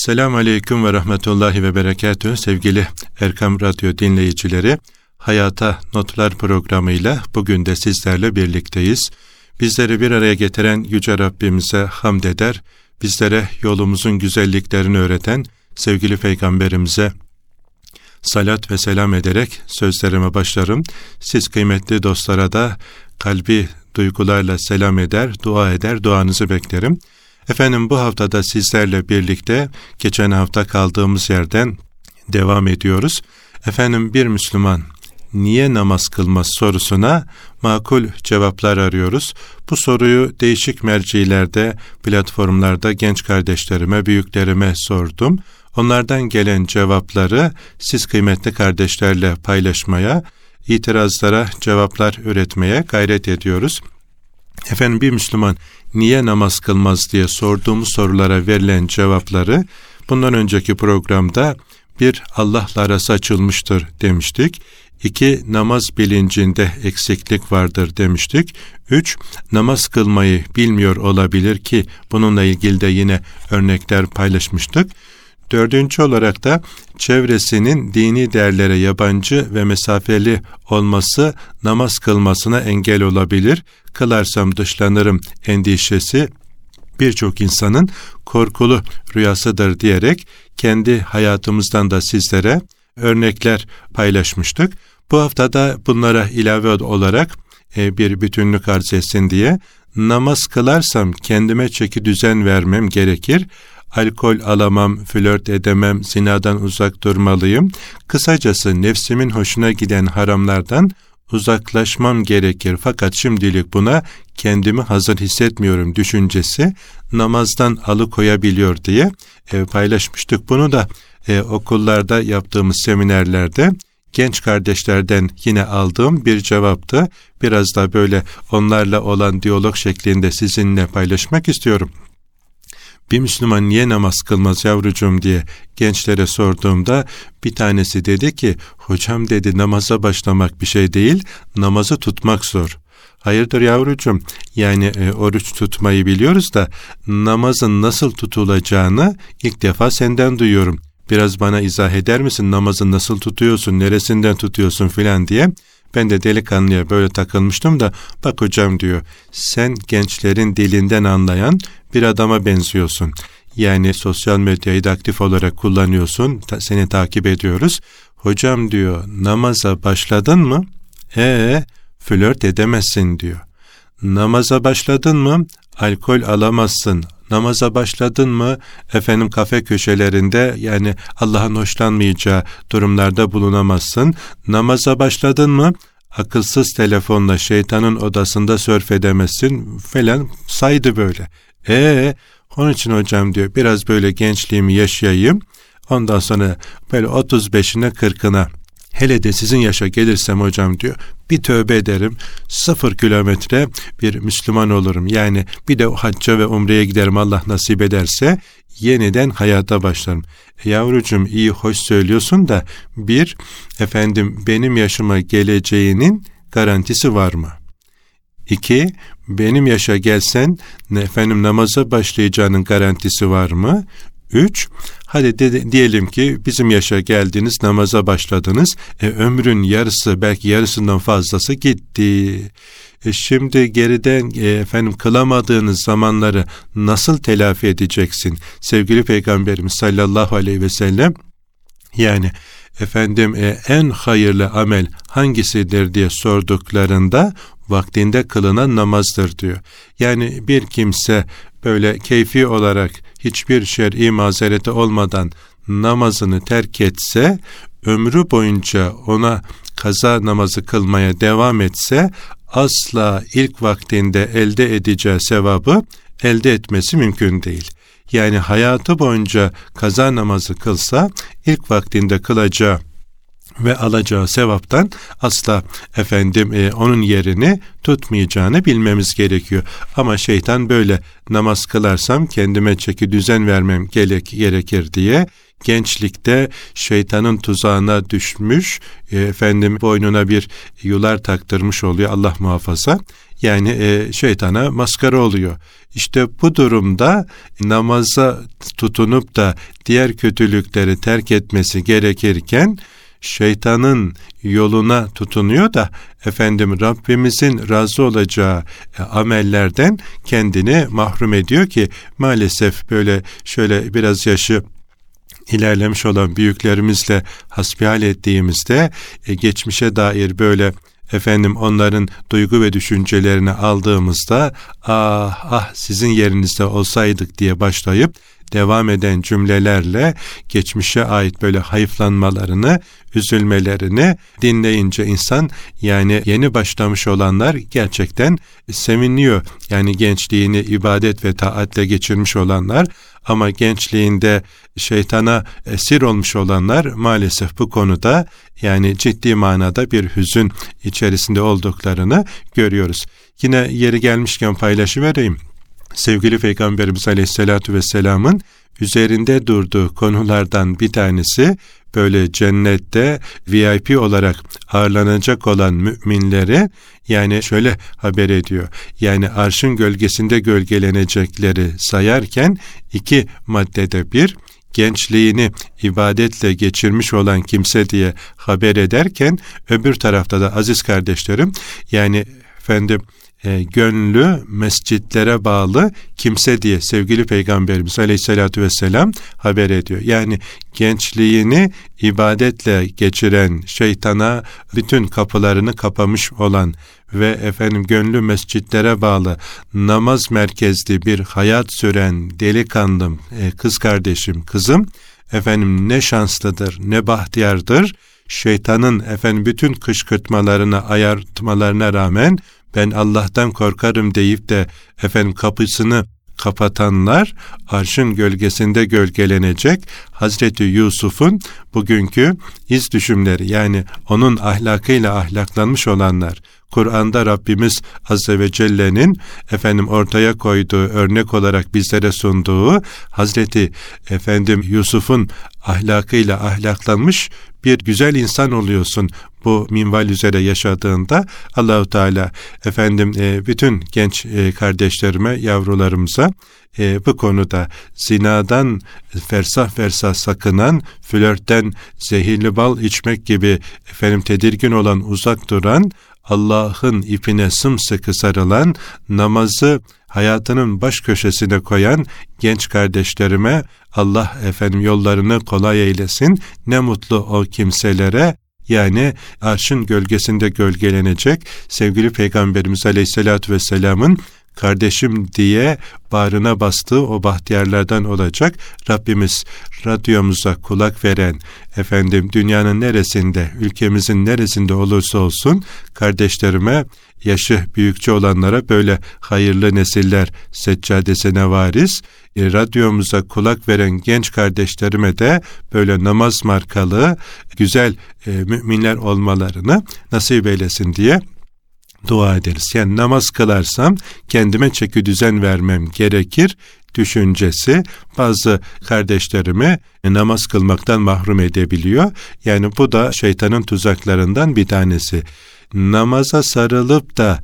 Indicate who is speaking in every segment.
Speaker 1: Selamun Aleyküm ve Rahmetullahi ve Berekatühü sevgili Erkam Radyo dinleyicileri. Hayata Notlar programıyla bugün de sizlerle birlikteyiz. Bizleri bir araya getiren Yüce Rabbimize hamd eder, bizlere yolumuzun güzelliklerini öğreten sevgili Peygamberimize salat ve selam ederek sözlerime başlarım. Siz kıymetli dostlara da kalbi duygularla selam eder, dua eder, duanızı beklerim. Efendim bu haftada sizlerle birlikte geçen hafta kaldığımız yerden devam ediyoruz. Efendim bir Müslüman niye namaz kılmaz sorusuna makul cevaplar arıyoruz. Bu soruyu değişik mercilerde, platformlarda genç kardeşlerime, büyüklerime sordum. Onlardan gelen cevapları siz kıymetli kardeşlerle paylaşmaya, itirazlara cevaplar üretmeye gayret ediyoruz. Efendim bir Müslüman niye namaz kılmaz diye sorduğumuz sorulara verilen cevapları bundan önceki programda bir Allah'la arası açılmıştır demiştik. İki, namaz bilincinde eksiklik vardır demiştik. Üç, namaz kılmayı bilmiyor olabilir ki bununla ilgili de yine örnekler paylaşmıştık. Dördüncü olarak da çevresinin dini değerlere yabancı ve mesafeli olması namaz kılmasına engel olabilir. Kılarsam dışlanırım endişesi birçok insanın korkulu rüyasıdır diyerek kendi hayatımızdan da sizlere örnekler paylaşmıştık. Bu haftada bunlara ilave olarak e, bir bütünlük arz etsin diye namaz kılarsam kendime çeki düzen vermem gerekir alkol alamam, flört edemem, zinadan uzak durmalıyım. Kısacası nefsimin hoşuna giden haramlardan uzaklaşmam gerekir fakat şimdilik buna kendimi hazır hissetmiyorum düşüncesi namazdan alıkoyabiliyor diye e, paylaşmıştık. Bunu da e, okullarda yaptığımız seminerlerde genç kardeşlerden yine aldığım bir cevaptı. Biraz da böyle onlarla olan diyalog şeklinde sizinle paylaşmak istiyorum bir Müslüman niye namaz kılmaz yavrucuğum diye gençlere sorduğumda bir tanesi dedi ki hocam dedi namaza başlamak bir şey değil namazı tutmak zor. Hayırdır yavrucuğum yani e, oruç tutmayı biliyoruz da namazın nasıl tutulacağını ilk defa senden duyuyorum. Biraz bana izah eder misin namazı nasıl tutuyorsun neresinden tutuyorsun filan diye. Ben de delikanlıya böyle takılmıştım da bak hocam diyor sen gençlerin dilinden anlayan bir adama benziyorsun. Yani sosyal medyayı da aktif olarak kullanıyorsun. Ta, seni takip ediyoruz. Hocam diyor namaza başladın mı? Ee flört edemezsin diyor. Namaza başladın mı? Alkol alamazsın. Namaza başladın mı? Efendim kafe köşelerinde yani Allah'ın hoşlanmayacağı durumlarda bulunamazsın. Namaza başladın mı? Akılsız telefonla şeytanın odasında sörf edemezsin falan saydı böyle. E onun için hocam diyor biraz böyle gençliğimi yaşayayım. Ondan sonra böyle 35'ine 40'ına hele de sizin yaşa gelirsem hocam diyor bir tövbe ederim sıfır kilometre bir Müslüman olurum. Yani bir de hacca ve umreye giderim Allah nasip ederse yeniden hayata başlarım. E yavrucuğum iyi hoş söylüyorsun da bir efendim benim yaşıma geleceğinin garantisi var mı? İki, benim yaşa gelsen efendim namaza başlayacağının garantisi var mı? Üç, hadi de, diyelim ki bizim yaşa geldiniz, namaza başladınız. E, ömrün yarısı, belki yarısından fazlası gitti. E, şimdi geriden e, efendim kılamadığınız zamanları nasıl telafi edeceksin? Sevgili Peygamberimiz sallallahu aleyhi ve sellem yani efendim e, en hayırlı amel hangisidir diye sorduklarında vaktinde kılınan namazdır diyor. Yani bir kimse böyle keyfi olarak hiçbir şer'i mazereti olmadan namazını terk etse ömrü boyunca ona kaza namazı kılmaya devam etse asla ilk vaktinde elde edeceği sevabı elde etmesi mümkün değil. Yani hayatı boyunca kaza namazı kılsa ilk vaktinde kılacağı ve alacağı sevaptan asla efendim e, onun yerini tutmayacağını bilmemiz gerekiyor. Ama şeytan böyle namaz kılarsam kendime çeki düzen vermem gerek, gerekir diye gençlikte şeytanın tuzağına düşmüş, e, efendim boynuna bir yular taktırmış oluyor Allah muhafaza. Yani e, şeytana maskara oluyor. İşte bu durumda namaza tutunup da diğer kötülükleri terk etmesi gerekirken şeytanın yoluna tutunuyor da efendim Rabbimizin razı olacağı e, amellerden kendini mahrum ediyor ki maalesef böyle şöyle biraz yaşı ilerlemiş olan büyüklerimizle hasbihal ettiğimizde e, geçmişe dair böyle efendim onların duygu ve düşüncelerini aldığımızda ah ah sizin yerinizde olsaydık diye başlayıp devam eden cümlelerle geçmişe ait böyle hayıflanmalarını, üzülmelerini dinleyince insan yani yeni başlamış olanlar gerçekten seviniyor. Yani gençliğini ibadet ve taatle geçirmiş olanlar ama gençliğinde şeytana esir olmuş olanlar maalesef bu konuda yani ciddi manada bir hüzün içerisinde olduklarını görüyoruz. Yine yeri gelmişken paylaşı vereyim sevgili Peygamberimiz Aleyhisselatü Vesselam'ın üzerinde durduğu konulardan bir tanesi böyle cennette VIP olarak ağırlanacak olan müminlere yani şöyle haber ediyor. Yani arşın gölgesinde gölgelenecekleri sayarken iki maddede bir gençliğini ibadetle geçirmiş olan kimse diye haber ederken öbür tarafta da aziz kardeşlerim yani efendim e, gönlü mescitlere bağlı kimse diye sevgili Peygamberimiz Aleyhisselatü Vesselam haber ediyor. Yani gençliğini ibadetle geçiren şeytana bütün kapılarını kapamış olan ve efendim gönlü mescitlere bağlı namaz merkezli bir hayat süren delikanlım, e, kız kardeşim, kızım efendim ne şanslıdır, ne bahtiyardır. Şeytanın efendim bütün kışkırtmalarına, ayartmalarına rağmen ben Allah'tan korkarım deyip de efendim kapısını kapatanlar arşın gölgesinde gölgelenecek. Hazreti Yusuf'un bugünkü iz düşümleri yani onun ahlakıyla ahlaklanmış olanlar Kur'an'da Rabbimiz Azze ve Celle'nin efendim ortaya koyduğu örnek olarak bizlere sunduğu Hazreti efendim Yusuf'un ahlakıyla ahlaklanmış bir güzel insan oluyorsun bu minval üzere yaşadığında. Allahu Teala efendim e, bütün genç e, kardeşlerime, yavrularımıza e, bu konuda zinadan fersah fersah sakınan, flörtten zehirli bal içmek gibi efendim tedirgin olan, uzak duran, Allah'ın ipine sımsıkı sarılan, namazı hayatının baş köşesine koyan genç kardeşlerime Allah efendim yollarını kolay eylesin. Ne mutlu o kimselere yani arşın gölgesinde gölgelenecek sevgili Peygamberimiz Aleyhisselatü Vesselam'ın kardeşim diye bağrına bastığı o bahtiyarlardan olacak. Rabbimiz radyomuza kulak veren, efendim dünyanın neresinde, ülkemizin neresinde olursa olsun kardeşlerime, yaşı büyükçe olanlara böyle hayırlı nesiller seccadesine varis, e, radyomuza kulak veren genç kardeşlerime de böyle namaz markalı güzel e, müminler olmalarını nasip eylesin diye dua ederiz. Yani namaz kılarsam kendime çeki düzen vermem gerekir düşüncesi bazı kardeşlerimi namaz kılmaktan mahrum edebiliyor. Yani bu da şeytanın tuzaklarından bir tanesi. Namaza sarılıp da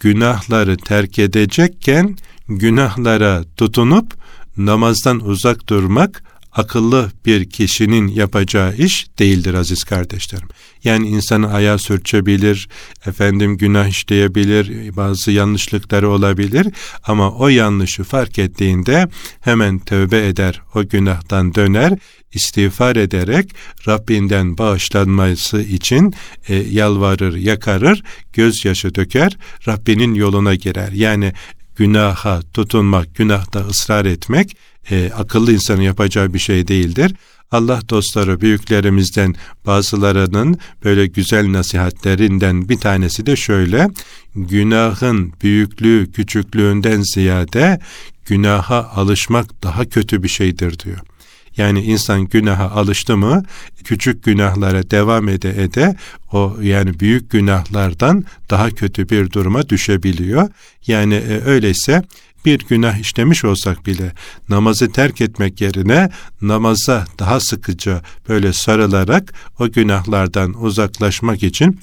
Speaker 1: günahları terk edecekken günahlara tutunup namazdan uzak durmak akıllı bir kişinin yapacağı iş değildir aziz kardeşlerim. Yani insanın ayağı sürçebilir, efendim günah işleyebilir, bazı yanlışlıkları olabilir ama o yanlışı fark ettiğinde hemen tövbe eder, o günahtan döner, istiğfar ederek Rabbinden bağışlanması için e, yalvarır, yakarır, gözyaşı döker, Rabbinin yoluna girer. Yani günaha tutunmak, günahta ısrar etmek e, akıllı insanın yapacağı bir şey değildir. Allah dostları büyüklerimizden bazılarının böyle güzel nasihatlerinden bir tanesi de şöyle. Günahın büyüklüğü küçüklüğünden ziyade günaha alışmak daha kötü bir şeydir diyor. Yani insan günaha alıştı mı küçük günahlara devam ede ede o yani büyük günahlardan daha kötü bir duruma düşebiliyor. Yani e, öyleyse bir günah işlemiş olsak bile namazı terk etmek yerine namaza daha sıkıca böyle sarılarak o günahlardan uzaklaşmak için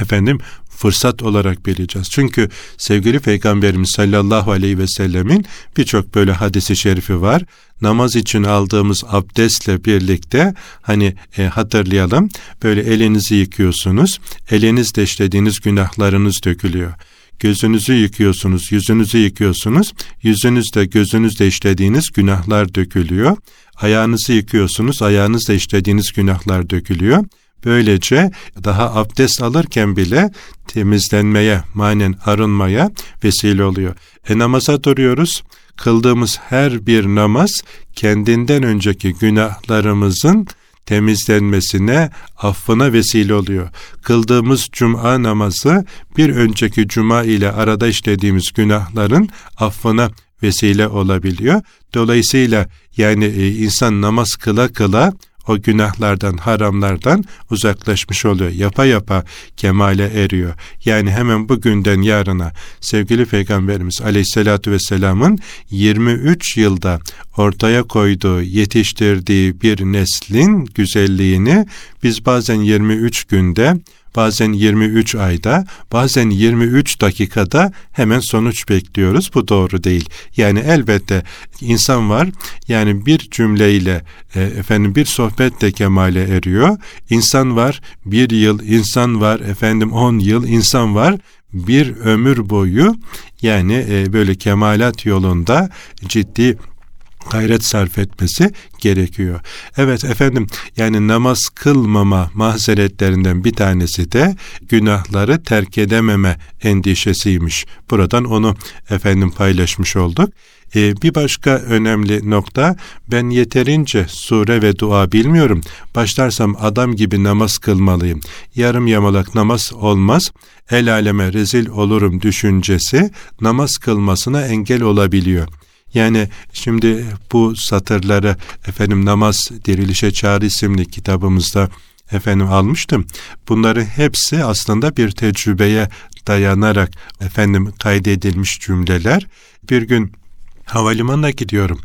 Speaker 1: efendim fırsat olarak bileceğiz. Çünkü sevgili Peygamberimiz sallallahu aleyhi ve sellemin birçok böyle hadisi şerifi var. Namaz için aldığımız abdestle birlikte hani e, hatırlayalım böyle elinizi yıkıyorsunuz. Elinizde işlediğiniz günahlarınız dökülüyor. Gözünüzü yıkıyorsunuz, yüzünüzü yıkıyorsunuz. Yüzünüzde, gözünüzde işlediğiniz günahlar dökülüyor. Ayağınızı yıkıyorsunuz, ayağınızda işlediğiniz günahlar dökülüyor. Böylece daha abdest alırken bile temizlenmeye, manen arınmaya vesile oluyor. E namaza duruyoruz. Kıldığımız her bir namaz kendinden önceki günahlarımızın temizlenmesine, affına vesile oluyor. Kıldığımız cuma namazı bir önceki cuma ile arada işlediğimiz günahların affına vesile olabiliyor. Dolayısıyla yani e, insan namaz kıla kıla o günahlardan, haramlardan uzaklaşmış oluyor. Yapa yapa kemale eriyor. Yani hemen bugünden yarına sevgili Peygamberimiz Aleyhisselatü Vesselam'ın 23 yılda ortaya koyduğu, yetiştirdiği bir neslin güzelliğini biz bazen 23 günde bazen 23 ayda, bazen 23 dakikada hemen sonuç bekliyoruz. Bu doğru değil. Yani elbette insan var. Yani bir cümleyle e, efendim bir sohbetle kemale eriyor. İnsan var. Bir yıl insan var. Efendim 10 yıl insan var bir ömür boyu yani e, böyle kemalat yolunda ciddi gayret sarf etmesi gerekiyor. Evet efendim yani namaz kılmama mazeretlerinden bir tanesi de günahları terk edememe endişesiymiş. Buradan onu efendim paylaşmış olduk. Ee, bir başka önemli nokta ben yeterince sure ve dua bilmiyorum. Başlarsam adam gibi namaz kılmalıyım. Yarım yamalak namaz olmaz. El aleme rezil olurum düşüncesi namaz kılmasına engel olabiliyor. Yani şimdi bu satırları efendim Namaz Dirilişe Çağrı isimli kitabımızda efendim almıştım. Bunların hepsi aslında bir tecrübeye dayanarak efendim kaydedilmiş cümleler. Bir gün havalimanına gidiyorum.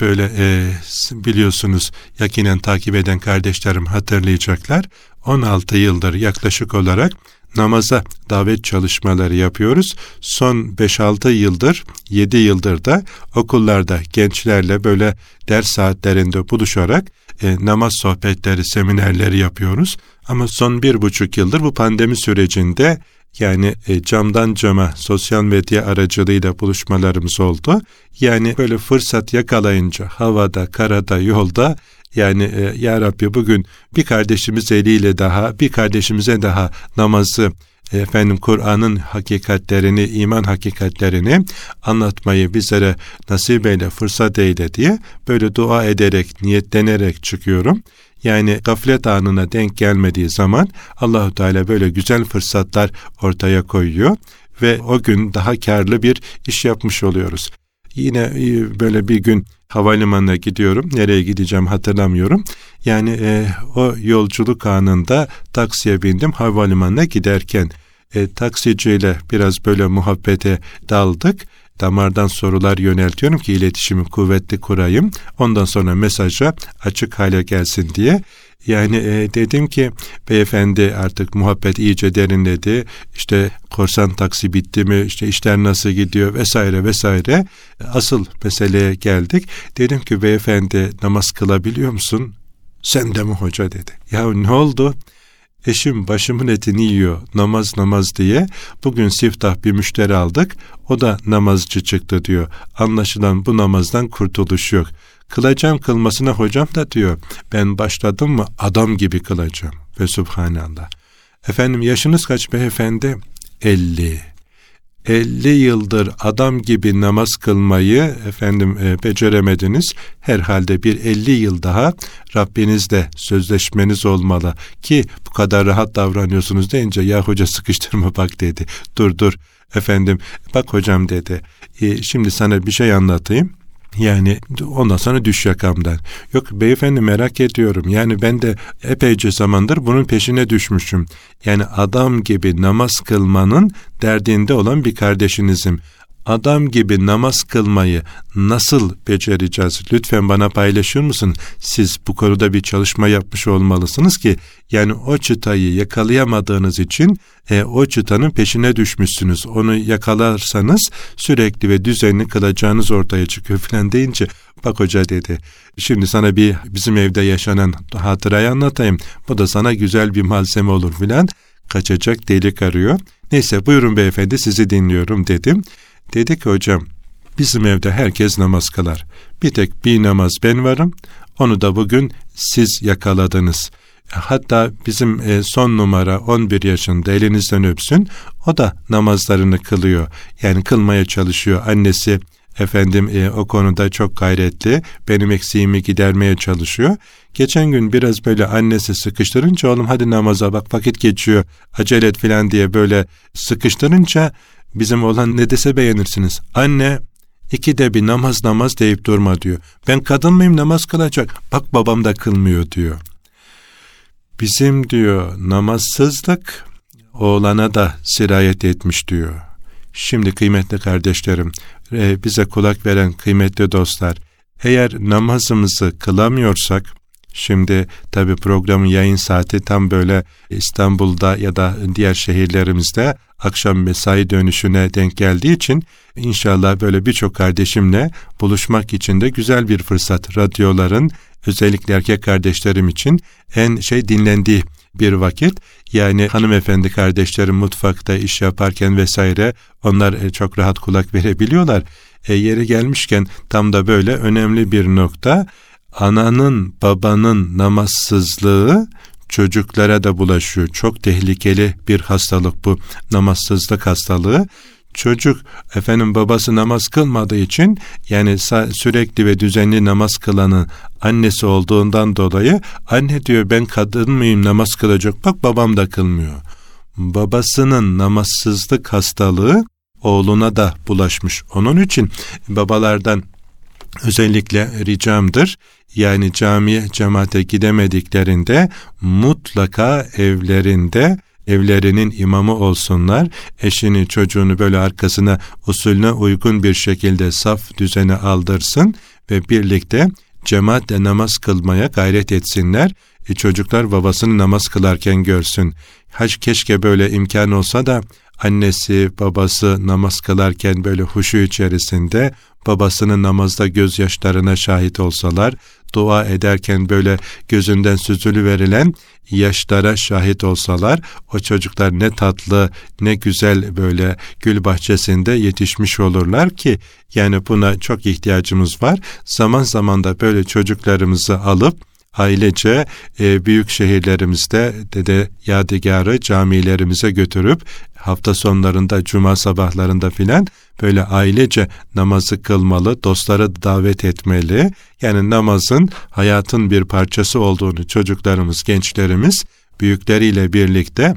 Speaker 1: Böyle e, biliyorsunuz yakinen takip eden kardeşlerim hatırlayacaklar. 16 yıldır yaklaşık olarak namaza davet çalışmaları yapıyoruz. Son 5-6 yıldır, 7 yıldır da okullarda gençlerle böyle ders saatlerinde buluşarak e, namaz sohbetleri, seminerleri yapıyoruz. Ama son bir buçuk yıldır bu pandemi sürecinde yani e, camdan cama sosyal medya aracılığıyla buluşmalarımız oldu. Yani böyle fırsat yakalayınca havada, karada, yolda yani e, Ya Rabbi bugün bir kardeşimiz eliyle daha, bir kardeşimize daha namazı, efendim Kur'an'ın hakikatlerini, iman hakikatlerini anlatmayı bizlere nasip eyle, fırsat eyle diye böyle dua ederek, niyetlenerek çıkıyorum. Yani gaflet anına denk gelmediği zaman Allahu Teala böyle güzel fırsatlar ortaya koyuyor ve o gün daha karlı bir iş yapmış oluyoruz. Yine e, böyle bir gün havalimanına gidiyorum. Nereye gideceğim hatırlamıyorum. Yani e, o yolculuk anında taksiye bindim havalimanına giderken. E, taksiciyle biraz böyle muhabbete daldık. Damardan sorular yöneltiyorum ki iletişimi kuvvetli kurayım. Ondan sonra mesaja açık hale gelsin diye. Yani e, dedim ki beyefendi artık muhabbet iyice derinledi. İşte korsan taksi bitti mi? İşte işler nasıl gidiyor vesaire vesaire. Asıl meseleye geldik. Dedim ki beyefendi namaz kılabiliyor musun? Sen de mi hoca dedi. Ya ne oldu? Eşim başımın etini yiyor namaz namaz diye. Bugün siftah bir müşteri aldık. O da namazcı çıktı diyor. Anlaşılan bu namazdan kurtuluş yok. Kılacağım kılmasına hocam da diyor. Ben başladım mı adam gibi kılacağım. Ve subhanallah. Efendim yaşınız kaç beyefendi? 50. 50 yıldır adam gibi namaz kılmayı efendim e, beceremediniz. Herhalde bir 50 yıl daha Rabbinizle sözleşmeniz olmalı ki bu kadar rahat davranıyorsunuz deyince ya hoca sıkıştırma bak dedi. Dur dur efendim bak hocam dedi. E, şimdi sana bir şey anlatayım. Yani ondan sonra düş yakamdan. Yok beyefendi merak ediyorum. Yani ben de epeyce zamandır bunun peşine düşmüşüm. Yani adam gibi namaz kılmanın derdinde olan bir kardeşinizim adam gibi namaz kılmayı nasıl becereceğiz? Lütfen bana paylaşır mısın? Siz bu konuda bir çalışma yapmış olmalısınız ki yani o çıtayı yakalayamadığınız için e, o çıtanın peşine düşmüşsünüz. Onu yakalarsanız sürekli ve düzenli kılacağınız ortaya çıkıyor falan deyince bak hoca dedi şimdi sana bir bizim evde yaşanan hatırayı anlatayım. Bu da sana güzel bir malzeme olur filan. Kaçacak delik arıyor. Neyse buyurun beyefendi sizi dinliyorum dedim. Dedi ki hocam bizim evde herkes namaz kılar. Bir tek bir namaz ben varım. Onu da bugün siz yakaladınız. Hatta bizim e, son numara 11 yaşında elinizden öpsün. O da namazlarını kılıyor. Yani kılmaya çalışıyor. Annesi efendim e, o konuda çok gayretli. Benim eksiğimi gidermeye çalışıyor. Geçen gün biraz böyle annesi sıkıştırınca oğlum hadi namaza bak vakit geçiyor acele et filan diye böyle sıkıştırınca Bizim olan ne dese beğenirsiniz. Anne iki de bir namaz namaz deyip durma diyor. Ben kadın mıyım namaz kılacak. Bak babam da kılmıyor diyor. Bizim diyor namazsızlık oğlana da sirayet etmiş diyor. Şimdi kıymetli kardeşlerim, e, bize kulak veren kıymetli dostlar, eğer namazımızı kılamıyorsak, Şimdi tabi programın yayın saati tam böyle İstanbul'da ya da diğer şehirlerimizde akşam mesai dönüşüne denk geldiği için inşallah böyle birçok kardeşimle buluşmak için de güzel bir fırsat. Radyoların özellikle erkek kardeşlerim için en şey dinlendiği bir vakit. Yani hanımefendi kardeşlerim mutfakta iş yaparken vesaire onlar e, çok rahat kulak verebiliyorlar. E, yeri gelmişken tam da böyle önemli bir nokta ananın babanın namazsızlığı çocuklara da bulaşıyor. Çok tehlikeli bir hastalık bu namazsızlık hastalığı. Çocuk efendim babası namaz kılmadığı için yani sürekli ve düzenli namaz kılanın annesi olduğundan dolayı anne diyor ben kadın mıyım namaz kılacak bak babam da kılmıyor. Babasının namazsızlık hastalığı oğluna da bulaşmış. Onun için babalardan özellikle ricamdır. Yani camiye, cemaate gidemediklerinde mutlaka evlerinde evlerinin imamı olsunlar. Eşini, çocuğunu böyle arkasına usulüne uygun bir şekilde saf düzene aldırsın ve birlikte cemaatle namaz kılmaya gayret etsinler. E çocuklar babasını namaz kılarken görsün. Haç keşke böyle imkan olsa da annesi, babası namaz kılarken böyle huşu içerisinde babasının namazda gözyaşlarına şahit olsalar, dua ederken böyle gözünden süzülü verilen yaşlara şahit olsalar, o çocuklar ne tatlı, ne güzel böyle gül bahçesinde yetişmiş olurlar ki, yani buna çok ihtiyacımız var. Zaman zaman da böyle çocuklarımızı alıp, ailece e, büyük şehirlerimizde dede yadigarı camilerimize götürüp hafta sonlarında cuma sabahlarında filan böyle ailece namazı kılmalı, dostları davet etmeli. Yani namazın hayatın bir parçası olduğunu çocuklarımız, gençlerimiz büyükleriyle birlikte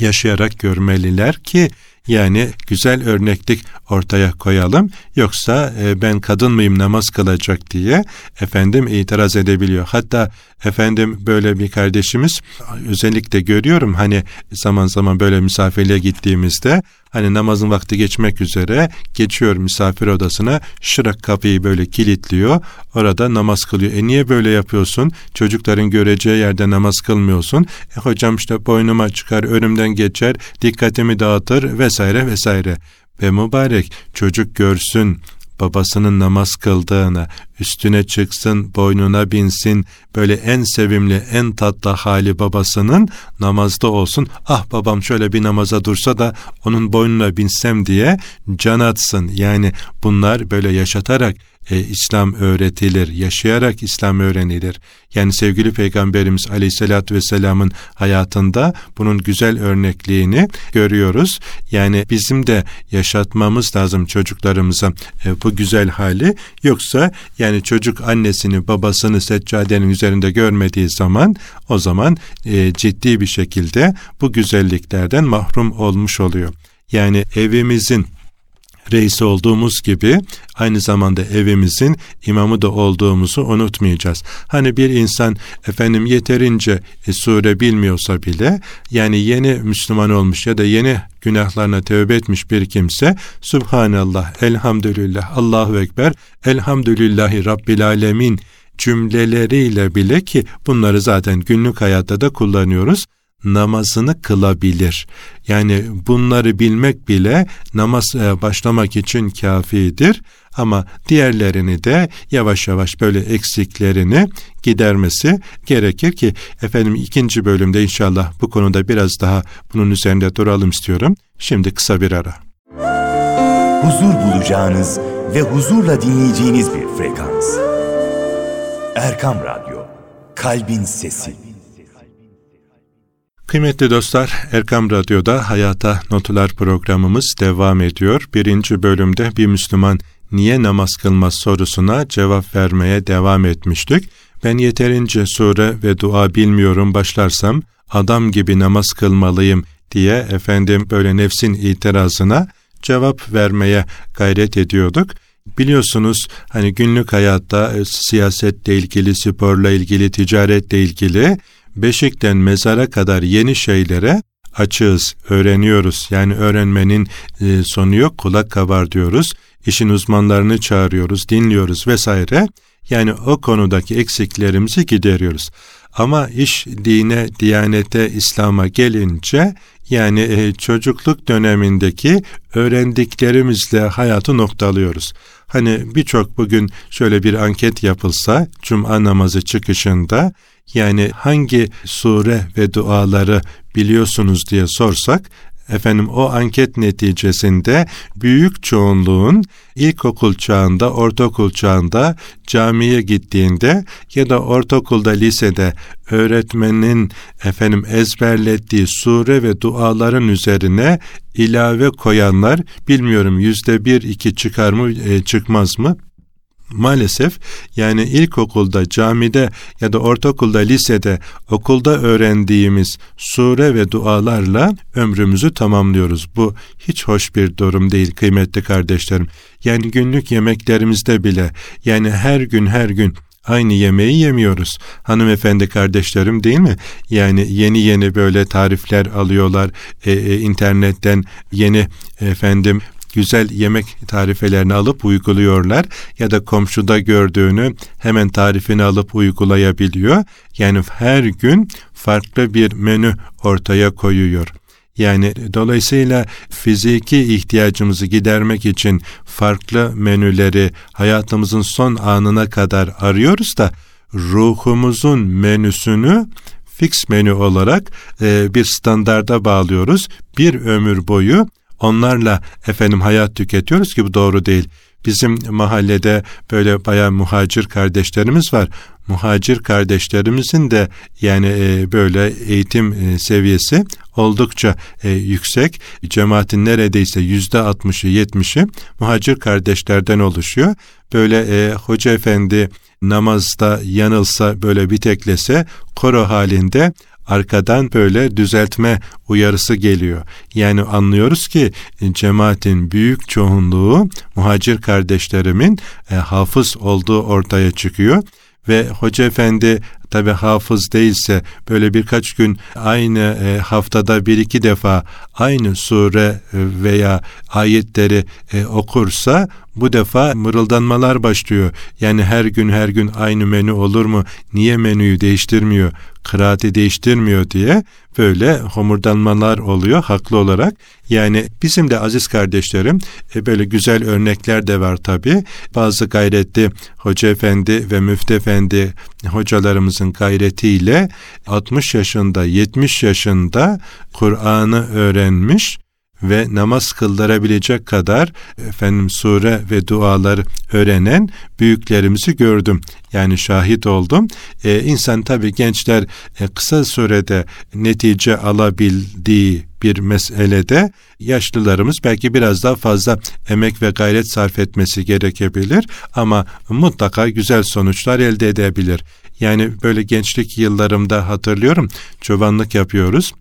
Speaker 1: yaşayarak görmeliler ki yani güzel örneklik ortaya koyalım. Yoksa e, ben kadın mıyım namaz kılacak diye efendim itiraz edebiliyor. Hatta efendim böyle bir kardeşimiz özellikle görüyorum hani zaman zaman böyle misafirliğe gittiğimizde Hani namazın vakti geçmek üzere geçiyor misafir odasına şırak kapıyı böyle kilitliyor. Orada namaz kılıyor. E niye böyle yapıyorsun? Çocukların göreceği yerde namaz kılmıyorsun. E hocam işte boynuma çıkar, önümden geçer, dikkatimi dağıtır vesaire vesaire. Ve mübarek çocuk görsün, babasının namaz kıldığını, üstüne çıksın, boynuna binsin, böyle en sevimli, en tatlı hali babasının namazda olsun. Ah babam şöyle bir namaza dursa da onun boynuna binsem diye can atsın. Yani bunlar böyle yaşatarak e, İslam öğretilir, yaşayarak İslam öğrenilir. Yani sevgili Peygamberimiz Aleyhisselatü Vesselam'ın hayatında bunun güzel örnekliğini görüyoruz. Yani bizim de yaşatmamız lazım çocuklarımıza e, bu güzel hali. Yoksa yani çocuk annesini babasını seccadenin üzerinde görmediği zaman o zaman e, ciddi bir şekilde bu güzelliklerden mahrum olmuş oluyor. Yani evimizin reisi olduğumuz gibi aynı zamanda evimizin imamı da olduğumuzu unutmayacağız. Hani bir insan efendim yeterince e, sure bilmiyorsa bile yani yeni Müslüman olmuş ya da yeni günahlarına tövbe etmiş bir kimse Subhanallah, Elhamdülillah, Allahu Ekber, Elhamdülillahi Rabbil Alemin cümleleriyle bile ki bunları zaten günlük hayatta da kullanıyoruz namazını kılabilir. Yani bunları bilmek bile namaz e, başlamak için kafidir. Ama diğerlerini de yavaş yavaş böyle eksiklerini gidermesi gerekir ki efendim ikinci bölümde inşallah bu konuda biraz daha bunun üzerinde duralım istiyorum. Şimdi kısa bir ara.
Speaker 2: Huzur bulacağınız ve huzurla dinleyeceğiniz bir frekans. Erkam Radyo, Kalbin Sesi.
Speaker 1: Kıymetli dostlar, Erkam Radyo'da Hayata Notular programımız devam ediyor. Birinci bölümde bir Müslüman niye namaz kılmaz sorusuna cevap vermeye devam etmiştik. Ben yeterince sure ve dua bilmiyorum başlarsam adam gibi namaz kılmalıyım diye efendim böyle nefsin itirazına cevap vermeye gayret ediyorduk. Biliyorsunuz hani günlük hayatta e, siyasetle ilgili, sporla ilgili, ticaretle ilgili beşikten mezara kadar yeni şeylere açığız, öğreniyoruz. Yani öğrenmenin e, sonu yok, kulak kabar diyoruz. İşin uzmanlarını çağırıyoruz, dinliyoruz vesaire. Yani o konudaki eksiklerimizi gideriyoruz. Ama iş dine, diyanete, İslam'a gelince yani e, çocukluk dönemindeki öğrendiklerimizle hayatı noktalıyoruz. Hani birçok bugün şöyle bir anket yapılsa cuma namazı çıkışında yani hangi sure ve duaları biliyorsunuz diye sorsak efendim o anket neticesinde büyük çoğunluğun ilkokul çağında, ortaokul çağında camiye gittiğinde ya da ortaokulda, lisede öğretmenin efendim ezberlettiği sure ve duaların üzerine ilave koyanlar bilmiyorum yüzde bir iki çıkar mı e, çıkmaz mı maalesef yani ilkokulda, camide ya da ortaokulda, lisede, okulda öğrendiğimiz sure ve dualarla ömrümüzü tamamlıyoruz. Bu hiç hoş bir durum değil kıymetli kardeşlerim. Yani günlük yemeklerimizde bile yani her gün her gün aynı yemeği yemiyoruz. Hanımefendi kardeşlerim değil mi? Yani yeni yeni böyle tarifler alıyorlar. E, e, internetten yeni efendim güzel yemek tarifelerini alıp uyguluyorlar ya da komşuda gördüğünü hemen tarifini alıp uygulayabiliyor. Yani her gün farklı bir menü ortaya koyuyor. Yani dolayısıyla fiziki ihtiyacımızı gidermek için farklı menüleri hayatımızın son anına kadar arıyoruz da ruhumuzun menüsünü fix menü olarak e, bir standarda bağlıyoruz. Bir ömür boyu onlarla efendim hayat tüketiyoruz ki bu doğru değil. Bizim mahallede böyle bayağı muhacir kardeşlerimiz var. Muhacir kardeşlerimizin de yani e, böyle eğitim e, seviyesi oldukça e, yüksek. Cemaatin neredeyse yüzde altmışı yetmişi muhacir kardeşlerden oluşuyor. Böyle hoca efendi namazda yanılsa böyle bir teklese koro halinde arkadan böyle düzeltme uyarısı geliyor. Yani anlıyoruz ki e, cemaatin büyük çoğunluğu muhacir kardeşlerimin e, hafız olduğu ortaya çıkıyor ve hoca efendi tabi hafız değilse böyle birkaç gün aynı e, haftada bir iki defa aynı sure e, veya ayetleri e, okursa bu defa mırıldanmalar başlıyor. Yani her gün her gün aynı menü olur mu? Niye menüyü değiştirmiyor? Kıraati değiştirmiyor diye böyle homurdanmalar oluyor haklı olarak. Yani bizim de aziz kardeşlerim böyle güzel örnekler de var tabi. Bazı gayretli hoca efendi ve müftü efendi hocalarımızın gayretiyle 60 yaşında 70 yaşında Kur'an'ı öğrenmiş ve namaz kıldırabilecek kadar efendim sure ve duaları öğrenen büyüklerimizi gördüm. Yani şahit oldum. Ee, insan tabi gençler e, kısa sürede netice alabildiği bir meselede yaşlılarımız belki biraz daha fazla emek ve gayret sarf etmesi gerekebilir ama mutlaka güzel sonuçlar elde edebilir. Yani böyle gençlik yıllarımda hatırlıyorum çobanlık yapıyoruz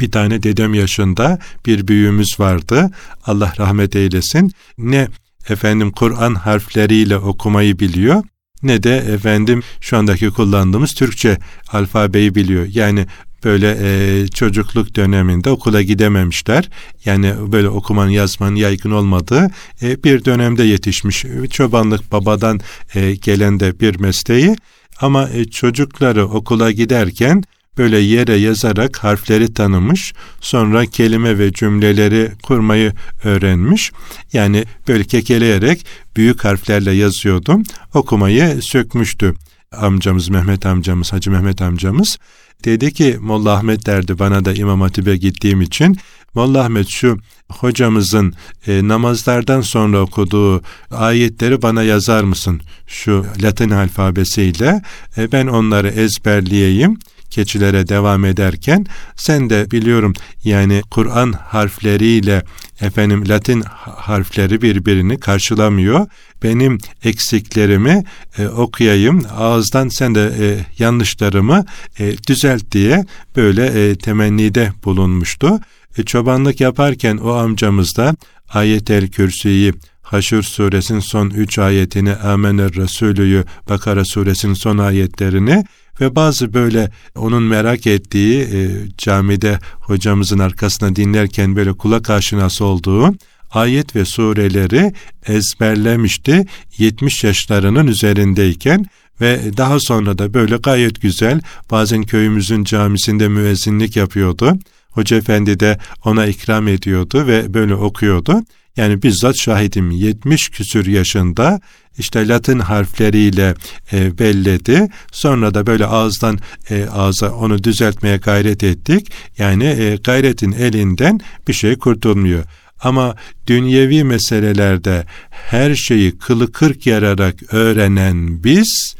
Speaker 1: bir tane dedem yaşında bir büyüğümüz vardı. Allah rahmet eylesin. Ne efendim Kur'an harfleriyle okumayı biliyor ne de efendim şu andaki kullandığımız Türkçe alfabeyi biliyor. Yani böyle e, çocukluk döneminde okula gidememişler. Yani böyle okuman yazman yaygın olmadığı e, bir dönemde yetişmiş. Çobanlık babadan e, gelen de bir mesleği ama e, çocukları okula giderken böyle yere yazarak harfleri tanımış, sonra kelime ve cümleleri kurmayı öğrenmiş. Yani böyle kekeleyerek büyük harflerle yazıyordum, okumayı sökmüştü amcamız Mehmet amcamız, Hacı Mehmet amcamız. Dedi ki Molla Ahmet derdi bana da İmam Hatip'e gittiğim için Molla Ahmet şu hocamızın e, namazlardan sonra okuduğu ayetleri bana yazar mısın şu Latin alfabesiyle e, ben onları ezberleyeyim keçilere devam ederken sen de biliyorum yani Kur'an harfleriyle efendim Latin harfleri birbirini karşılamıyor. Benim eksiklerimi e, okuyayım ağızdan sen de e, yanlışlarımı e, düzelt diye böyle e, temennide bulunmuştu. E, çobanlık yaparken o amcamız da Ayet-el Kürsü'yü Haşr suresinin son üç ayetini, Amener Resulü'yü, Bakara suresinin son ayetlerini ve bazı böyle onun merak ettiği e, camide hocamızın arkasına dinlerken böyle kulak aşinası olduğu ayet ve sureleri ezberlemişti 70 yaşlarının üzerindeyken ve daha sonra da böyle gayet güzel bazen köyümüzün camisinde müezzinlik yapıyordu. Hoca efendi de ona ikram ediyordu ve böyle okuyordu. Yani bizzat şahidim 70 küsür yaşında işte Latin harfleriyle e, belledi. Sonra da böyle ağızdan e, ağza onu düzeltmeye gayret ettik. Yani e, gayretin elinden bir şey kurtulmuyor. Ama dünyevi meselelerde her şeyi kılı kırk yararak öğrenen biz,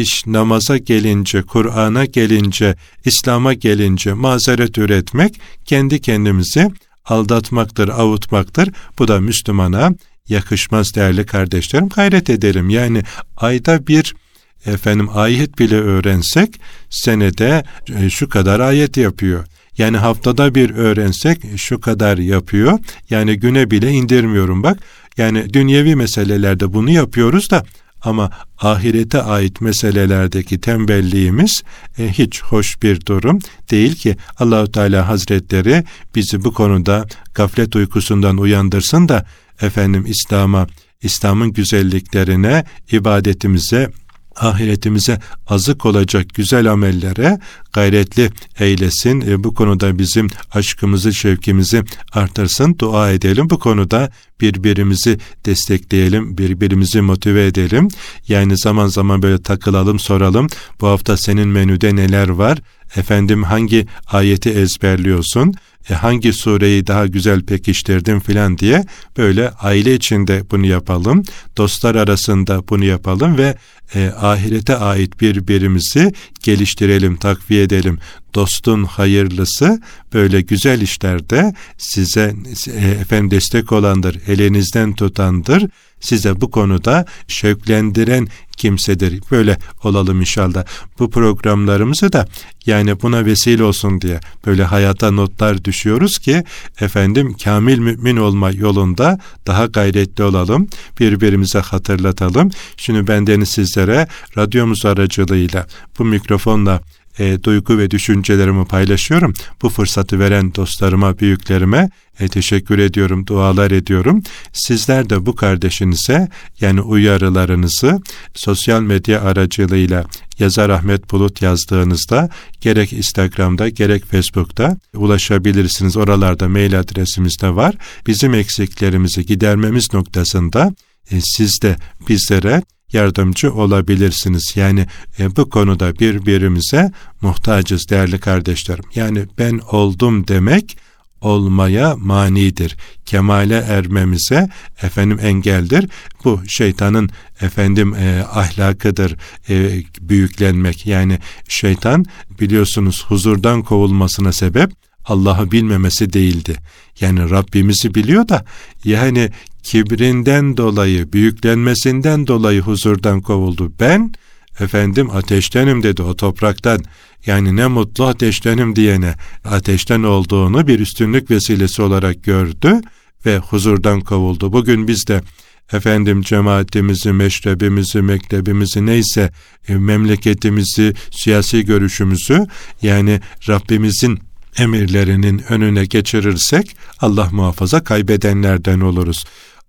Speaker 1: iş namaza gelince, Kur'an'a gelince, İslam'a gelince mazeret üretmek kendi kendimizi aldatmaktır, avutmaktır. Bu da Müslümana yakışmaz değerli kardeşlerim. Gayret edelim. Yani ayda bir efendim ayet bile öğrensek senede e, şu kadar ayet yapıyor. Yani haftada bir öğrensek şu kadar yapıyor. Yani güne bile indirmiyorum bak. Yani dünyevi meselelerde bunu yapıyoruz da ama ahirete ait meselelerdeki tembelliğimiz e, hiç hoş bir durum değil ki Allahu Teala Hazretleri bizi bu konuda gaflet uykusundan uyandırsın da efendim İslam'a, İslam'ın güzelliklerine, ibadetimize, ahiretimize azık olacak güzel amellere gayretli eylesin. E, bu konuda bizim aşkımızı, şevkimizi artırsın. Dua edelim. Bu konuda birbirimizi destekleyelim, birbirimizi motive edelim. Yani zaman zaman böyle takılalım, soralım. Bu hafta senin menüde neler var? Efendim hangi ayeti ezberliyorsun? E, hangi sureyi daha güzel pekiştirdim filan diye böyle aile içinde bunu yapalım, dostlar arasında bunu yapalım ve e, ahirete ait birbirimizi geliştirelim, takviye edelim. Dostun hayırlısı böyle güzel işlerde size e, efendim destek olandır, elinizden tutandır size bu konuda şevklendiren kimsedir. Böyle olalım inşallah. Bu programlarımızı da yani buna vesile olsun diye böyle hayata notlar düşüyoruz ki efendim kamil mümin olma yolunda daha gayretli olalım. Birbirimize hatırlatalım. Şimdi bendeniz sizlere radyomuz aracılığıyla bu mikrofonla e, duygu ve düşüncelerimi paylaşıyorum. Bu fırsatı veren dostlarıma, büyüklerime e, teşekkür ediyorum, dualar ediyorum. Sizler de bu kardeşinize yani uyarılarınızı sosyal medya aracılığıyla yazar Ahmet Bulut yazdığınızda gerek Instagram'da gerek Facebook'ta ulaşabilirsiniz. Oralarda mail adresimiz de var. Bizim eksiklerimizi gidermemiz noktasında e, siz de bizlere yardımcı olabilirsiniz. Yani e, bu konuda birbirimize muhtacız değerli kardeşlerim. Yani ben oldum demek olmaya manidir. Kemale ermemize efendim engeldir. Bu şeytanın efendim e, ahlakıdır e, büyüklenmek. Yani şeytan biliyorsunuz huzurdan kovulmasına sebep Allah'ı bilmemesi değildi. Yani Rabbimizi biliyor da yani kibrinden dolayı, büyüklenmesinden dolayı huzurdan kovuldu. Ben efendim ateştenim dedi o topraktan. Yani ne mutlu ateştenim diyene ateşten olduğunu bir üstünlük vesilesi olarak gördü ve huzurdan kovuldu. Bugün biz de efendim cemaatimizi, meşrebimizi, mektebimizi neyse e, memleketimizi, siyasi görüşümüzü yani Rabbimizin emirlerinin önüne geçirirsek Allah muhafaza kaybedenlerden oluruz.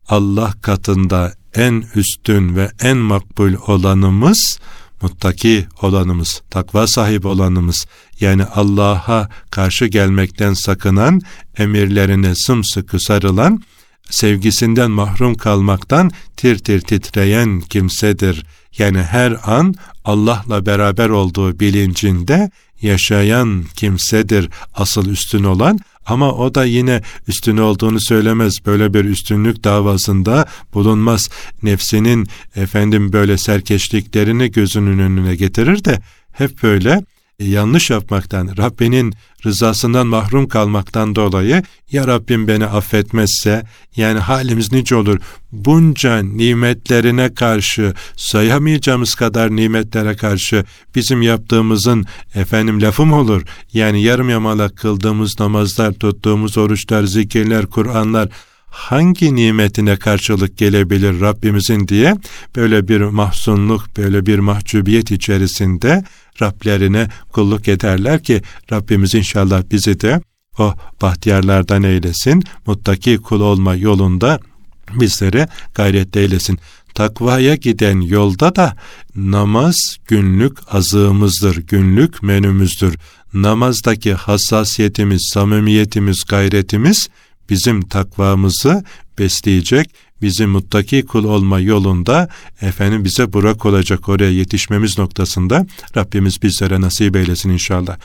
Speaker 1: Allah katında en üstün ve en makbul olanımız muttaki olanımız, takva sahibi olanımız, yani Allah'a karşı gelmekten sakınan, emirlerine sımsıkı sarılan, sevgisinden mahrum kalmaktan tir tir titreyen kimsedir. Yani her an Allah'la beraber olduğu bilincinde yaşayan kimsedir asıl üstün olan ama o da yine üstün olduğunu söylemez. Böyle bir üstünlük davasında bulunmaz. Nefsinin efendim böyle serkeşliklerini gözünün önüne getirir de hep böyle yanlış yapmaktan, Rabbinin rızasından mahrum kalmaktan dolayı ya Rabbim beni affetmezse yani halimiz nice olur. Bunca nimetlerine karşı sayamayacağımız kadar nimetlere karşı bizim yaptığımızın efendim lafım olur. Yani yarım yamalak kıldığımız namazlar, tuttuğumuz oruçlar, zikirler, Kur'anlar hangi nimetine karşılık gelebilir Rabbimizin diye böyle bir mahzunluk, böyle bir mahcubiyet içerisinde Rablerine kulluk ederler ki Rabbimiz inşallah bizi de o bahtiyarlardan eylesin, muttaki kul olma yolunda bizlere gayret eylesin. Takvaya giden yolda da namaz günlük azığımızdır, günlük menümüzdür. Namazdaki hassasiyetimiz, samimiyetimiz, gayretimiz bizim takvamızı besleyecek, bizi muttaki kul olma yolunda efendim bize burak olacak oraya yetişmemiz noktasında Rabbimiz bizlere nasip eylesin inşallah.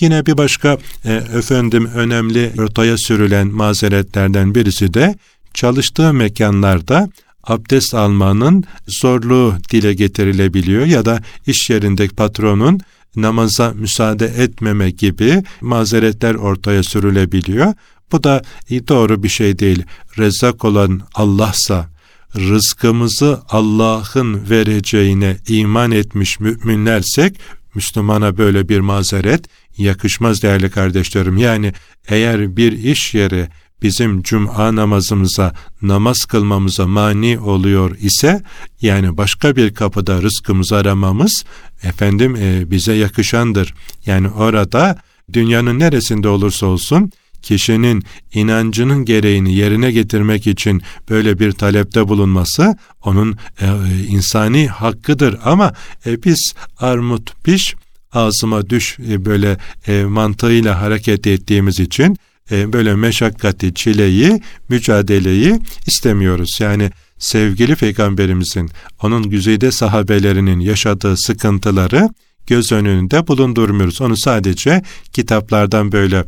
Speaker 1: Yine bir başka e, efendim önemli ortaya sürülen mazeretlerden birisi de çalıştığı mekanlarda abdest almanın zorluğu dile getirilebiliyor ya da iş yerindeki patronun namaza müsaade etmeme gibi mazeretler ortaya sürülebiliyor. Bu da doğru bir şey değil. Rezzak olan Allah'sa, rızkımızı Allah'ın vereceğine iman etmiş müminlersek, Müslümana böyle bir mazeret yakışmaz değerli kardeşlerim. Yani eğer bir iş yeri bizim cuma namazımıza, namaz kılmamıza mani oluyor ise, yani başka bir kapıda rızkımızı aramamız, efendim e, bize yakışandır. Yani orada dünyanın neresinde olursa olsun, kişinin inancının gereğini yerine getirmek için böyle bir talepte bulunması onun e, insani hakkıdır ama e, biz armut piş ağzıma düş e, böyle e, mantığıyla hareket ettiğimiz için e, böyle meşakkati, çileyi, mücadeleyi istemiyoruz. Yani sevgili peygamberimizin, onun güzide sahabelerinin yaşadığı sıkıntıları göz önünde bulundurmuyoruz. Onu sadece kitaplardan böyle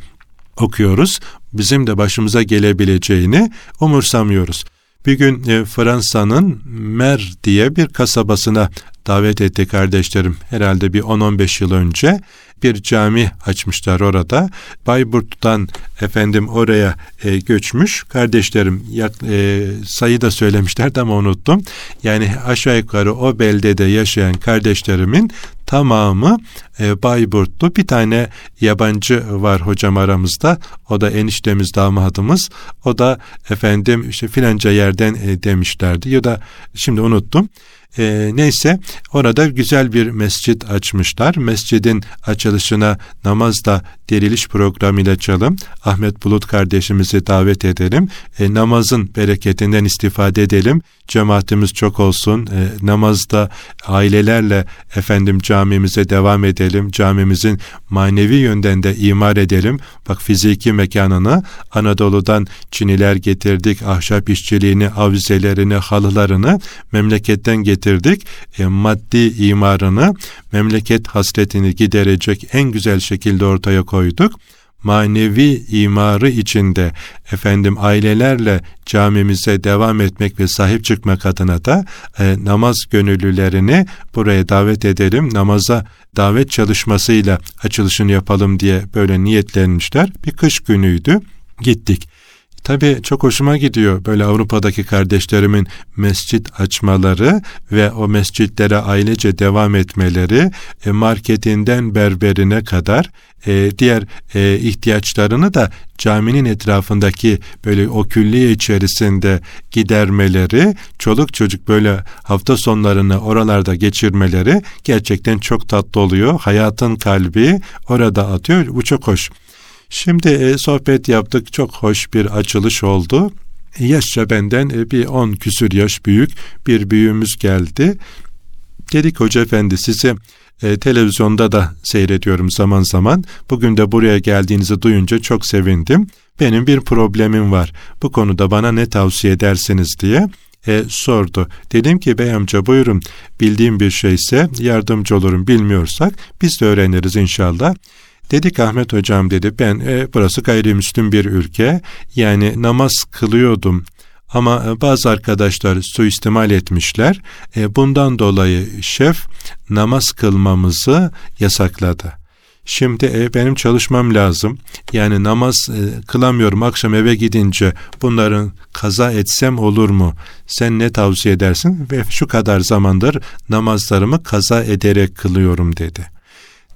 Speaker 1: okuyoruz. Bizim de başımıza gelebileceğini umursamıyoruz. Bir gün e, Fransa'nın Mer diye bir kasabasına davet etti kardeşlerim. Herhalde bir 10-15 yıl önce bir cami açmışlar orada. Bayburt'tan efendim oraya e, göçmüş kardeşlerim yak, e, sayı da söylemişlerdi ama unuttum. Yani aşağı yukarı o beldede yaşayan kardeşlerimin tamamı e, Bayburtlu. Bir tane yabancı var hocam aramızda. O da eniştemiz damadımız. O da efendim işte filanca yerden e, demişlerdi ya da şimdi unuttum. E, neyse orada güzel bir mescit açmışlar. Mescidin açılışına namazda diriliş programıyla çalım. Ahmet Bulut kardeşimizi davet edelim. E, namazın bereketinden istifade edelim. Cemaatimiz çok olsun. E, namazda ailelerle efendim camimize devam edelim. Camimizin manevi yönden de imar edelim. Bak fiziki mekanını Anadolu'dan Çiniler getirdik. Ahşap işçiliğini, avizelerini, halılarını memleketten getirdik. E, maddi imarını, memleket hasretini giderecek en güzel şekilde ortaya koyduk manevi imarı içinde efendim ailelerle camimize devam etmek ve sahip çıkmak adına da e, namaz gönüllülerini buraya davet edelim. Namaza davet çalışmasıyla açılışını yapalım diye böyle niyetlenmişler. Bir kış günüydü. Gittik. Tabii çok hoşuma gidiyor böyle Avrupa'daki kardeşlerimin mescit açmaları ve o mescitlere ailece devam etmeleri e, marketinden berberine kadar e, diğer e, ihtiyaçlarını da caminin etrafındaki böyle o külliye içerisinde gidermeleri, çoluk çocuk böyle hafta sonlarını oralarda geçirmeleri gerçekten çok tatlı oluyor. Hayatın kalbi orada atıyor. Bu çok hoş. Şimdi e, sohbet yaptık. Çok hoş bir açılış oldu. Yaşça benden e, bir on küsür yaş büyük bir büyüğümüz geldi. Dedik hoca efendi sizi e, televizyonda da seyrediyorum zaman zaman. Bugün de buraya geldiğinizi duyunca çok sevindim. Benim bir problemim var. Bu konuda bana ne tavsiye edersiniz diye e, sordu. Dedim ki bey amca buyurun bildiğim bir şeyse yardımcı olurum bilmiyorsak biz de öğreniriz inşallah. Dedik Ahmet hocam dedi ben e, burası gayrimüslim bir ülke yani namaz kılıyordum ama e, bazı arkadaşlar suistimal etmişler. E, bundan dolayı şef namaz kılmamızı yasakladı. Şimdi e, benim çalışmam lazım. Yani namaz e, kılamıyorum akşam eve gidince bunların kaza etsem olur mu? Sen ne tavsiye edersin? Ve şu kadar zamandır namazlarımı kaza ederek kılıyorum dedi.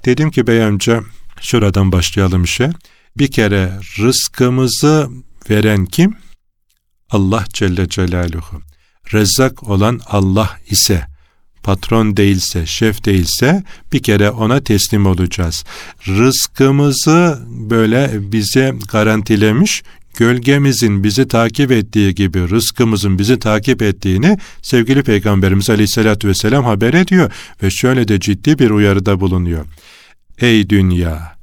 Speaker 1: Dedim ki bey amca şuradan başlayalım işe. Bir kere rızkımızı veren kim? Allah Celle Celaluhu. Rezzak olan Allah ise, patron değilse, şef değilse bir kere ona teslim olacağız. Rızkımızı böyle bize garantilemiş, gölgemizin bizi takip ettiği gibi rızkımızın bizi takip ettiğini sevgili Peygamberimiz Aleyhisselatü Vesselam haber ediyor ve şöyle de ciddi bir uyarıda bulunuyor. Ey dünya!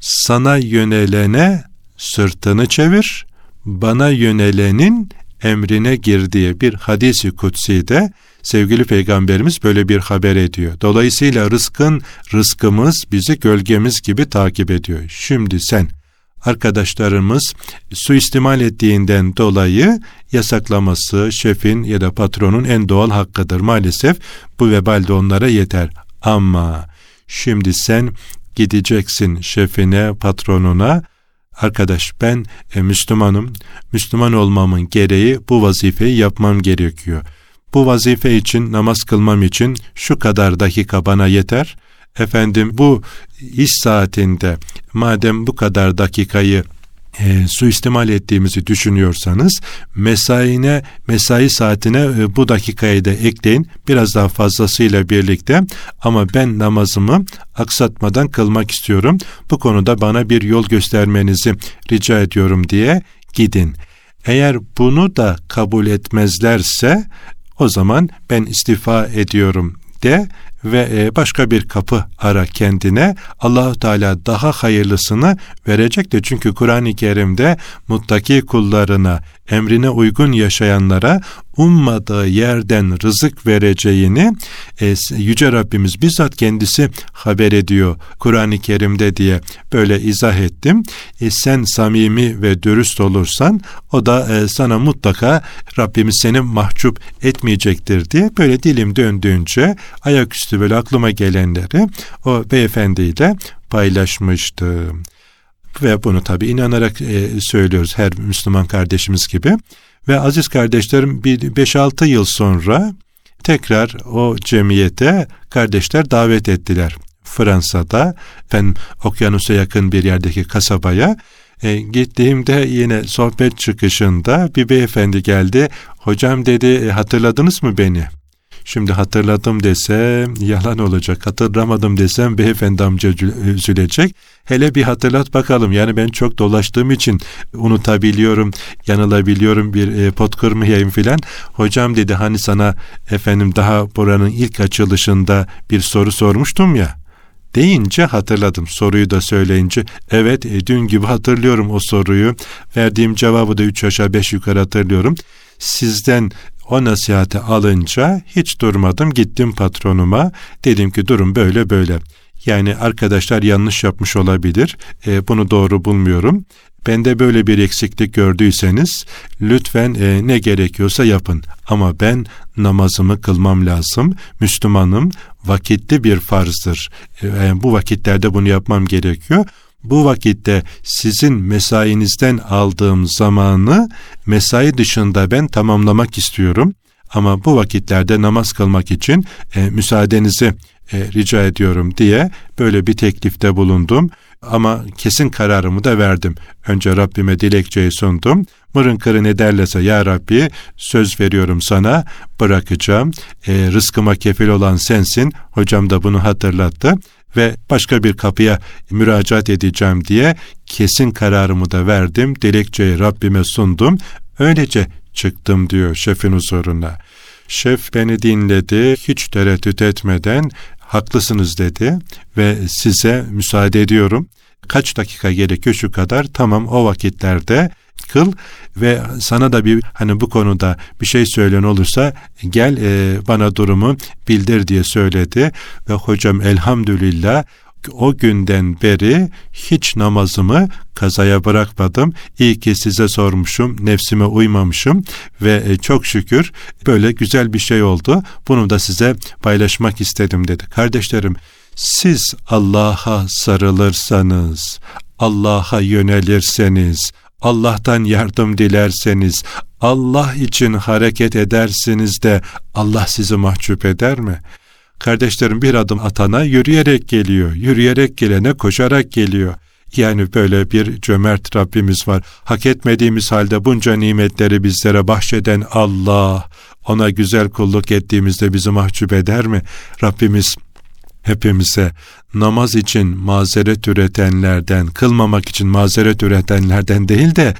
Speaker 1: Sana yönelene sırtını çevir, bana yönelenin emrine girdiği bir hadisi kutsi de sevgili peygamberimiz böyle bir haber ediyor. Dolayısıyla rızkın rızkımız bizi gölgemiz gibi takip ediyor. Şimdi sen arkadaşlarımız suistimal ettiğinden dolayı yasaklaması şefin ya da patronun en doğal hakkıdır. Maalesef bu vebal de onlara yeter. Ama şimdi sen gideceksin şefine, patronuna, arkadaş ben e, Müslümanım, Müslüman olmamın gereği bu vazifeyi yapmam gerekiyor. Bu vazife için, namaz kılmam için şu kadar dakika bana yeter. Efendim bu iş saatinde madem bu kadar dakikayı e, suistimal ettiğimizi düşünüyorsanız mesaine mesai saatine e, bu dakikayı da ekleyin. Biraz daha fazlasıyla birlikte. Ama ben namazımı aksatmadan kılmak istiyorum. Bu konuda bana bir yol göstermenizi rica ediyorum diye gidin. Eğer bunu da kabul etmezlerse o zaman ben istifa ediyorum de ve e, başka bir kapı ara kendine. Allahu Teala daha hayırlısını verecektir. Çünkü Kur'an-ı Kerim'de muttaki kullarına, emrine uygun yaşayanlara ummadığı yerden rızık vereceğini e, Yüce Rabbimiz bizzat kendisi haber ediyor Kur'an-ı Kerim'de diye böyle izah ettim. E, sen samimi ve dürüst olursan o da e, sana mutlaka Rabbimiz seni mahcup etmeyecektir diye böyle dilim döndüğünce ayaküstü böyle aklıma gelenleri o beyefendiyle paylaşmıştım. Ve bunu tabii inanarak e, söylüyoruz her Müslüman kardeşimiz gibi. Ve aziz kardeşlerim bir 5-6 yıl sonra tekrar o cemiyete kardeşler davet ettiler. Fransa'da ben okyanusa yakın bir yerdeki kasabaya e, gittiğimde yine sohbet çıkışında bir beyefendi geldi. Hocam dedi e, hatırladınız mı beni? Şimdi hatırladım desem yalan olacak. Hatırlamadım desem beyefendi amca üzülecek. Hele bir hatırlat bakalım. Yani ben çok dolaştığım için unutabiliyorum, yanılabiliyorum bir e, pot kırmayayım filan. Hocam dedi hani sana efendim daha buranın ilk açılışında bir soru sormuştum ya deyince hatırladım. Soruyu da söyleyince evet e, dün gibi hatırlıyorum o soruyu. Verdiğim cevabı da üç aşağı beş yukarı hatırlıyorum. Sizden o nasihati alınca hiç durmadım gittim patronuma dedim ki durum böyle böyle. Yani arkadaşlar yanlış yapmış olabilir. E, bunu doğru bulmuyorum. Bende böyle bir eksiklik gördüyseniz lütfen e, ne gerekiyorsa yapın. Ama ben namazımı kılmam lazım. Müslümanım vakitli bir farzdır. E, bu vakitlerde bunu yapmam gerekiyor. Bu vakitte sizin mesainizden aldığım zamanı mesai dışında ben tamamlamak istiyorum. Ama bu vakitlerde namaz kılmak için e, müsaadenizi e, rica ediyorum diye böyle bir teklifte bulundum. Ama kesin kararımı da verdim. Önce Rabbime dilekçeyi sundum. Mırın kırın ederlese ya Rabbi söz veriyorum sana bırakacağım. E, rızkıma kefil olan sensin. Hocam da bunu hatırlattı ve başka bir kapıya müracaat edeceğim diye kesin kararımı da verdim. Dilekçeyi Rabbime sundum. Öylece çıktım diyor şefin huzuruna. Şef beni dinledi, hiç tereddüt etmeden haklısınız dedi ve size müsaade ediyorum. Kaç dakika gerekiyor şu kadar tamam o vakitlerde kıl ve sana da bir hani bu konuda bir şey söyleyen olursa gel e, bana durumu bildir diye söyledi ve hocam elhamdülillah o günden beri hiç namazımı kazaya bırakmadım. İyi ki size sormuşum, nefsime uymamışım ve e, çok şükür böyle güzel bir şey oldu. Bunu da size paylaşmak istedim dedi. Kardeşlerim, siz Allah'a sarılırsanız, Allah'a yönelirseniz, Allah'tan yardım dilerseniz, Allah için hareket edersiniz de Allah sizi mahcup eder mi? Kardeşlerim bir adım atana yürüyerek geliyor, yürüyerek gelene koşarak geliyor. Yani böyle bir cömert Rabbimiz var. Hak etmediğimiz halde bunca nimetleri bizlere bahşeden Allah, ona güzel kulluk ettiğimizde bizi mahcup eder mi? Rabbimiz hepimize namaz için mazeret üretenlerden, kılmamak için mazeret üretenlerden değil de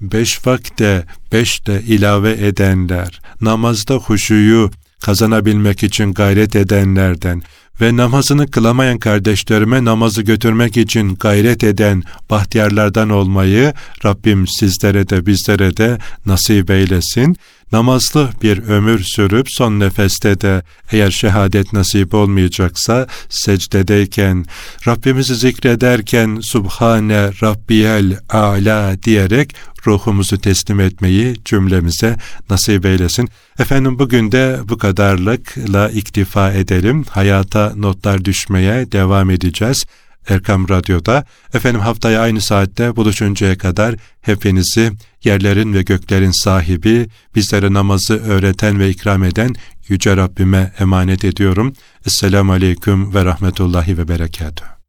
Speaker 1: beş vakte beş de ilave edenler, namazda huşuyu kazanabilmek için gayret edenlerden ve namazını kılamayan kardeşlerime namazı götürmek için gayret eden bahtiyarlardan olmayı Rabbim sizlere de bizlere de nasip eylesin namazlı bir ömür sürüp son nefeste de eğer şehadet nasip olmayacaksa secdedeyken Rabbimizi zikrederken Subhane Rabbiyel Ala diyerek ruhumuzu teslim etmeyi cümlemize nasip eylesin. Efendim bugün de bu kadarlıkla iktifa edelim. Hayata notlar düşmeye devam edeceğiz. Erkam Radyo'da. Efendim haftaya aynı saatte buluşuncaya kadar hepinizi yerlerin ve göklerin sahibi, bizlere namazı öğreten ve ikram eden Yüce Rabbime emanet ediyorum. Esselamu Aleyküm ve Rahmetullahi ve Berekatuhu.